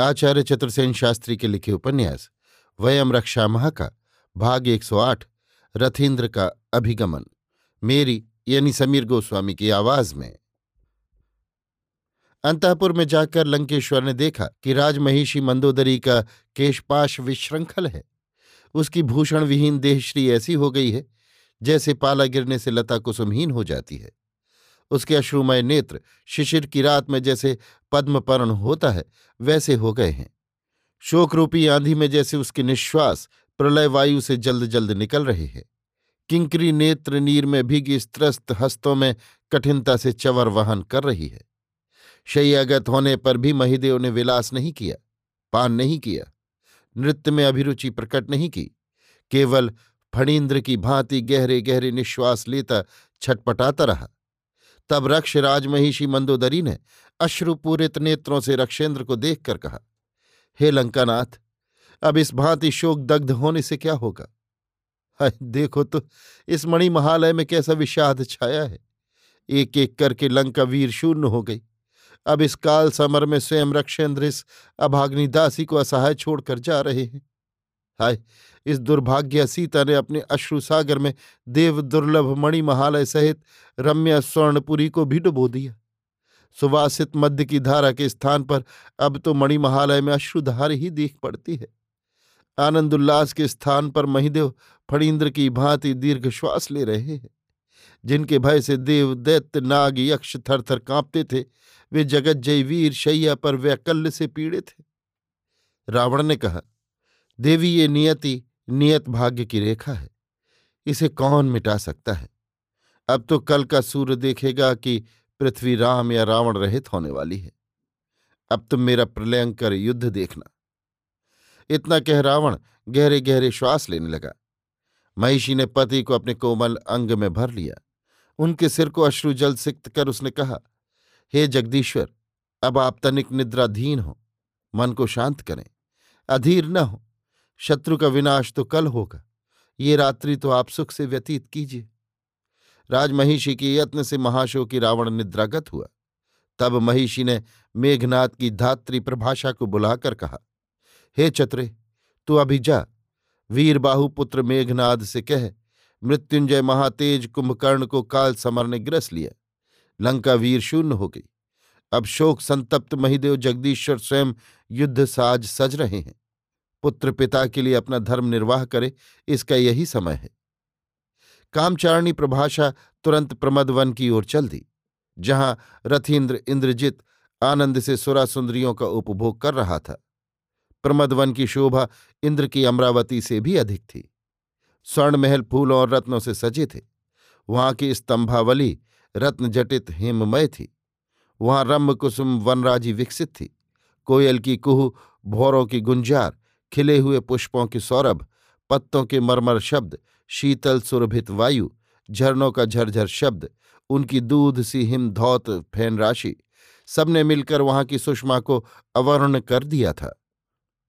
आचार्य चतुर्सेन शास्त्री के लिखे उपन्यास वयम रक्षा मह का भाग 108 रथीन्द्र का अभिगमन, मेरी यानी समीर गोस्वामी की आवाज़ में। अंतापुर में जाकर लंकेश्वर ने देखा कि राजमहिषी मंदोदरी का केशपाश विश्रृंखल है। उसकी भूषण विहीन देहश्री ऐसी हो गई है, जैसे पाला गिरने से लता कुसुमहीन हो जाती है। उसके अश्रुमय नेत्र शिशिर की रात में जैसे पद्मपर्ण होता है, वैसे हो गए हैं। शोकरूपी आंधी में जैसे उसके निश्वास प्रलय वायु से जल्द जल्द निकल रहे हैं। किंकरी नेत्र नीर में भीगी स्त्रस्त हस्तों में कठिनता से चवर वहन कर रही है। शय्यागत होने पर भी महिदेव ने विलास नहीं किया, पान नहीं किया, नृत्य में अभिरुचि प्रकट नहीं की, केवल फणीन्द्र की भांति गहरे गहरे निश्वास लेता छटपटाता रहा। तब रक्ष राजमहिषी मंदोदरी ने अश्रुपूरित नेत्रों से रक्षेंद्र को देखकर कहा, हे लंकानाथ, अब इस भांति शोक दग्ध होने से क्या होगा? हाय, देखो तो इस मणि महालय में कैसा विषाद छाया है। एक एक करके लंका वीर शून्य हो गई। अब इस काल समर में स्वयं रक्षेंद्र इस अभाग्निदासी को असहाय छोड़कर जा रहे हैं। हाय, इस दुर्भाग्य सीता ने अपने अश्रु सागर में देव दुर्लभ मणि महालय सहित रम्या स्वर्णपुरी को भी डुबो दिया। सुवासित मध्य की धारा के स्थान पर अब तो मणि महालय में अश्रुधार ही देख पड़ती है। आनंद उल्लास के स्थान पर महिदेव फणीन्द्र की भांति दीर्घ श्वास ले रहे हैं। जिनके भय से देव दैत्य नाग यक्ष थर थर कांपते थे, वे जगत जय वीर शैया पर वैकल्य से पीड़ित थे रावण ने कहा देवी ये नियति नियत भाग्य की रेखा है। इसे कौन मिटा सकता है? अब तो कल का सूर्य देखेगा कि पृथ्वी राम या रावण रहित होने वाली है। अब तुम मेरा प्रलयंकर युद्ध देखना। इतना कह रावण गहरे गहरे श्वास लेने लगा। महिषी ने पति को अपने कोमल अंग में भर लिया। उनके सिर को अश्रु जल सिक्त कर उसने कहा, हे जगदीश्वर, अब आप तनिक निद्राधीन हो। मन को शांत करें। अधीर न हो। शत्रु का विनाश तो कल होगा। ये रात्रि तो आप सुख से व्यतीत कीजिए। राजमहिषी के यत्न से महाशोकी रावण निद्रागत हुआ। तब महिषी ने मेघनाथ की धात्री प्रभाषा को बुलाकर कहा, हे चतुरे तू अभी जा। वीर बाहुपुत्र मेघनाद से कह, मृत्युंजय महातेज कुंभकर्ण को काल समर ने ग्रस लिया। लंका वीर शून्य हो गई। अब शोक संतप्त महिदेव जगदीश्वर स्वयं युद्ध साज सज रहे हैं। पुत्र पिता के लिए अपना धर्म निर्वाह करे, इसका यही समय है। कामचारणी प्रभाषा तुरंत प्रमदवन की ओर चल दी, जहाँ रथीन्द्र इंद्रजित आनंद से सुरा सुंदरियों का उपभोग कर रहा था। प्रमदवन की शोभा इंद्र की अमरावती से भी अधिक थी। स्वर्ण महल फूलों और रत्नों से सजे थे। वहाँ की स्तंभावली रत्नजटित हेममय थी। वहाँ रम्य कुसुम वनराजी विकसित थी। कोयल की कुह, भौरों की गुंजार खिले हुए पुष्पों के सौरभ, पत्तों के मरमर शब्द, शीतल सुरभित वायु, झरनों का झरझर शब्द, उनकी दूध सी हिम धौत फ़ैन राशि, सबने मिलकर वहाँ की सुषमा को अवर्ण कर दिया था।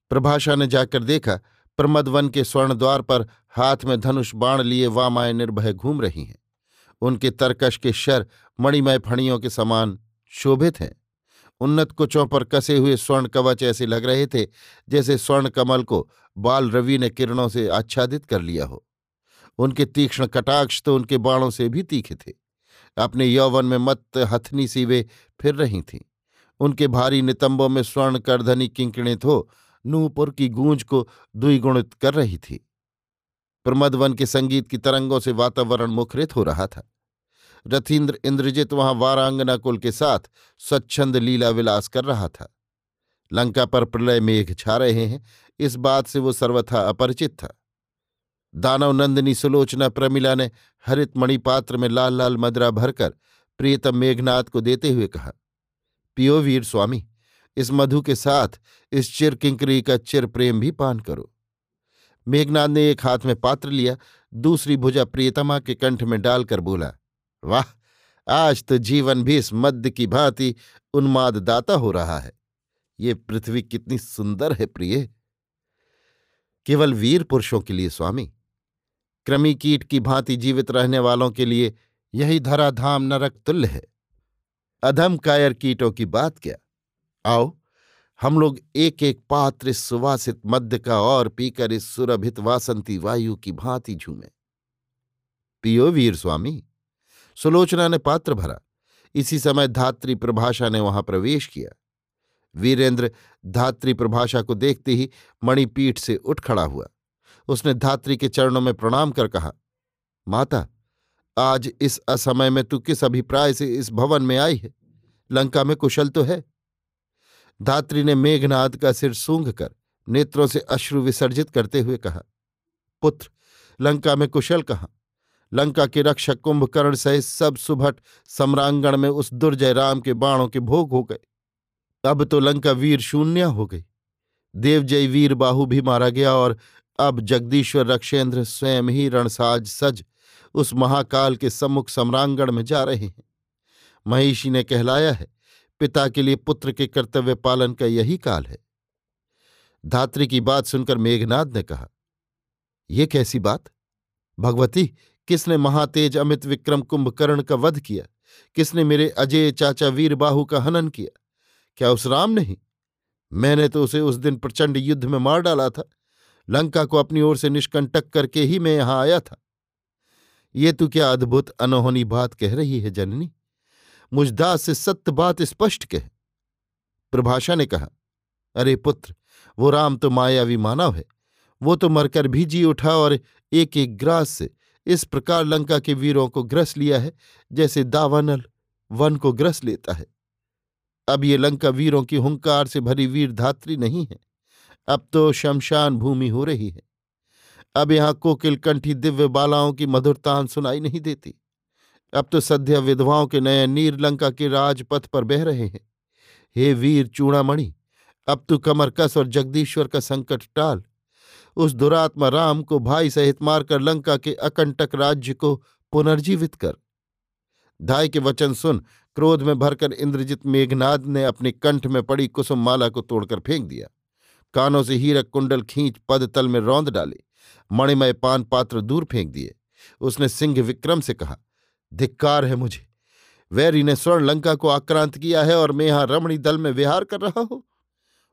प्रभाषा ने जाकर देखा, प्रमदवन के स्वर्ण द्वार पर हाथ में धनुष बाण लिए वामाएँ निर्भय घूम रही हैं। उनके तरकश के शर मणिमय फणियों के समान शोभित हैं। उन्नत कुचों पर कसे हुए स्वर्ण कवच ऐसे लग रहे थे जैसे स्वर्ण कमल को बाल रवि ने किरणों से आच्छादित कर लिया हो। उनके तीक्ष्ण कटाक्ष तो उनके बाणों से भी तीखे थे। अपने यौवन में मत हथनी सी वे फिर रही थीं। उनके भारी नितंबों में स्वर्ण करधनी किंकिणित हो नूपुर की गूंज को द्विगुणित कर रही थी। प्रमदवन के संगीत की तरंगों से वातावरण मुखरित हो रहा था। रथीन्द्र इंद्रजित वहाँ वारांगना कुल के साथ स्वच्छंद लीला विलास कर रहा था। लंका पर प्रलय मेघ छा रहे हैं, इस बात से वो सर्वथा अपरिचित था। दानव नंदिनी सुलोचना प्रमिला ने हरित मणिपात्र में लाल लाल मदरा भरकर प्रियतम मेघनाथ को देते हुए कहा, पियो वीर स्वामी, इस मधु के साथ इस चिर किंकरी का चिर प्रेम भी पान करो। मेघनाथ ने एक हाथ में पात्र लिया, दूसरी भुजा प्रियतमा के कंठ में डालकर बोला वाह, आज तो जीवन भी इस मध्य की भांति उन्माद दाता हो रहा है। ये पृथ्वी कितनी सुंदर है प्रिय। केवल वीर पुरुषों के लिए स्वामी, क्रमी कीट की भांति जीवित रहने वालों के लिए यही धराधाम नरक तुल्य है। अधम कायर कीटों की बात क्या? आओ, हम लोग एक एक पात्र इस सुवासित मध्य का और पीकर इस सुरभित वासंती वायु की भांति झूमे। पियो वीर स्वामी। सुलोचना ने पात्र भरा। इसी समय धात्री प्रभाषा ने वहाँ प्रवेश किया। वीरेंद्र धात्री प्रभाषा को देखते ही मणिपीठ से उठ खड़ा हुआ। उसने धात्री के चरणों में प्रणाम कर कहा, माता, आज इस असमय में तू किस अभिप्राय से इस भवन में आई है? लंका में कुशल तो है? धात्री ने मेघनाद का सिर सूंघ कर नेत्रों से अश्रु विसर्जित करते हुए कहा, पुत्र, लंका में कुशल कहाँ? लंका के रक्षक कुंभकर्ण सहित सब सुभट सम्रांगण में उस दुर्जय राम के बाणों के भोग हो गए। अब तो लंका वीर शून्य हो गई देवजय वीर बाहु भी मारा गया और अब जगदीश्वर रक्षेंद्र स्वयं ही रणसाज सज उस महाकाल के सम्मुख सम्रांगण में जा रहे हैं। महिषी ने कहलाया है, पिता के लिए पुत्र के कर्तव्य पालन का यही काल है। धात्री की बात सुनकर मेघनाद ने कहा यह कैसी बात? भगवती किसने महातेज अमित विक्रम कुंभकर्ण का वध किया? किसने मेरे अजय चाचा वीर बाहु का हनन किया? क्या उस राम नहीं? मैंने तो उसे उस दिन प्रचंड युद्ध में मार डाला था। लंका को अपनी ओर से निष्कंटक करके ही मैं यहाँ आया था। ये तू क्या अद्भुत अनहोनी बात कह रही है जननी? मुझदास से सत्य बात स्पष्ट कह। प्रभाषा ने कहा, अरे पुत्र, वो राम तो मायावी मानव है। वो तो मरकर भी जी उठा और एक एक ग्रास से इस प्रकार लंका के वीरों को ग्रस लिया है, जैसे दावानल वन को ग्रस लेता है। अब ये लंका वीरों की हुंकार से भरी वीर धात्री नहीं है। अब तो शमशान भूमि हो रही है। अब यहाँ कोकिल कंठी दिव्य बालाओं की मधुरतान सुनाई नहीं देती। अब तो सद्य विधवाओं के नए नीर लंका के राजपथ पर बह रहे हैं। हे वीर चूड़ामणि, अब तू कमरकस और जगदीश्वर का संकट टाल। उस दुरात्मा राम को भाई सहित मारकर लंका के अकंटक राज्य को पुनर्जीवित कर। धाय के वचन सुन क्रोध में भरकर इंद्रजित मेघनाद ने अपने कंठ में पड़ी कुसुम माला को तोड़कर फेंक दिया। कानों से हीरक कुंडल खींच पद तल में रौंद डाले। मणिमय पान पात्र दूर फेंक दिए। उसने सिंह विक्रम से कहा, धिक्कार है मुझे। वैरी ने स्वर्ण लंका को आक्रांत किया है और मैं यहाँ रमणी दल में विहार कर रहा हूँ।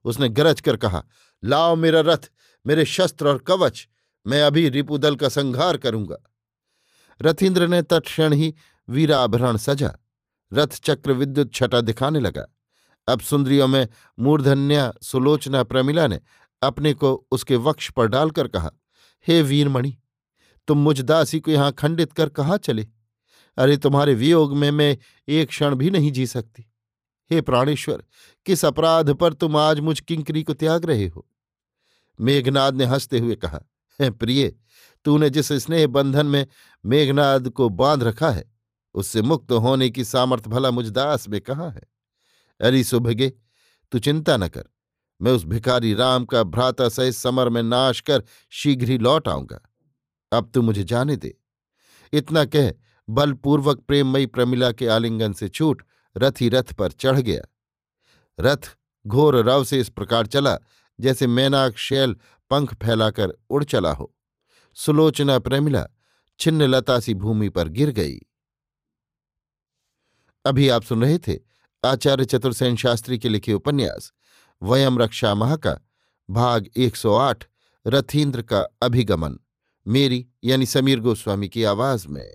उसने गरज कर कहा, लाओ मेरा रथ। मेरे शस्त्र और कवच मैं अभी रिपुदल का संहार करूँगा। रथीन्द्र ने तत्क्षण ही वीराभरण सजा रथ चक्र विद्युत छटा दिखाने लगा। अब सुंदरियों में मूर्धन्या सुलोचना प्रमिला ने अपने को उसके वक्ष पर डालकर कहा, हे वीरमणि, तुम मुझ दासी को यहाँ खंडित कर कहाँ चले? अरे तुम्हारे वियोग में मैं एक क्षण भी नहीं जी सकती। हे प्राणेश्वर, किस अपराध पर तुम आज मुझ किंकरी को त्याग रहे हो? मेघनाद ने हँसते हुए कहा, है प्रिय, तूने जिस स्नेह बंधन में मेघनाद को बाँध रखा है, उससे मुक्त होने की सामर्थ्य भला मुझ दास में कहाँ है? अरे सुभगे, तू चिंता न कर, मैं उस भिखारी राम का भ्राता सहित समर में नाश कर शीघ्र ही लौट आऊँगा। अब तू मुझे जाने दे। इतना कह, बलपूर्वक प्रेममयी प्रमिला के आलिंगन से छूट रथी रथ पर चढ़ गया। रथ घोर रव से इस प्रकार चला जैसे मैनाक शैल पंख फैलाकर उड़ चला हो। सुलोचना प्रेमिला छिन्न लता सी भूमि पर गिर गई। अभी आप सुन रहे थे आचार्य चतुर्सेन शास्त्री के लिखे उपन्यास, वयम रक्षा माह का भाग 108 रथीन्द्र का अभिगमन, मेरी यानी समीर गोस्वामी की आवाज़ में।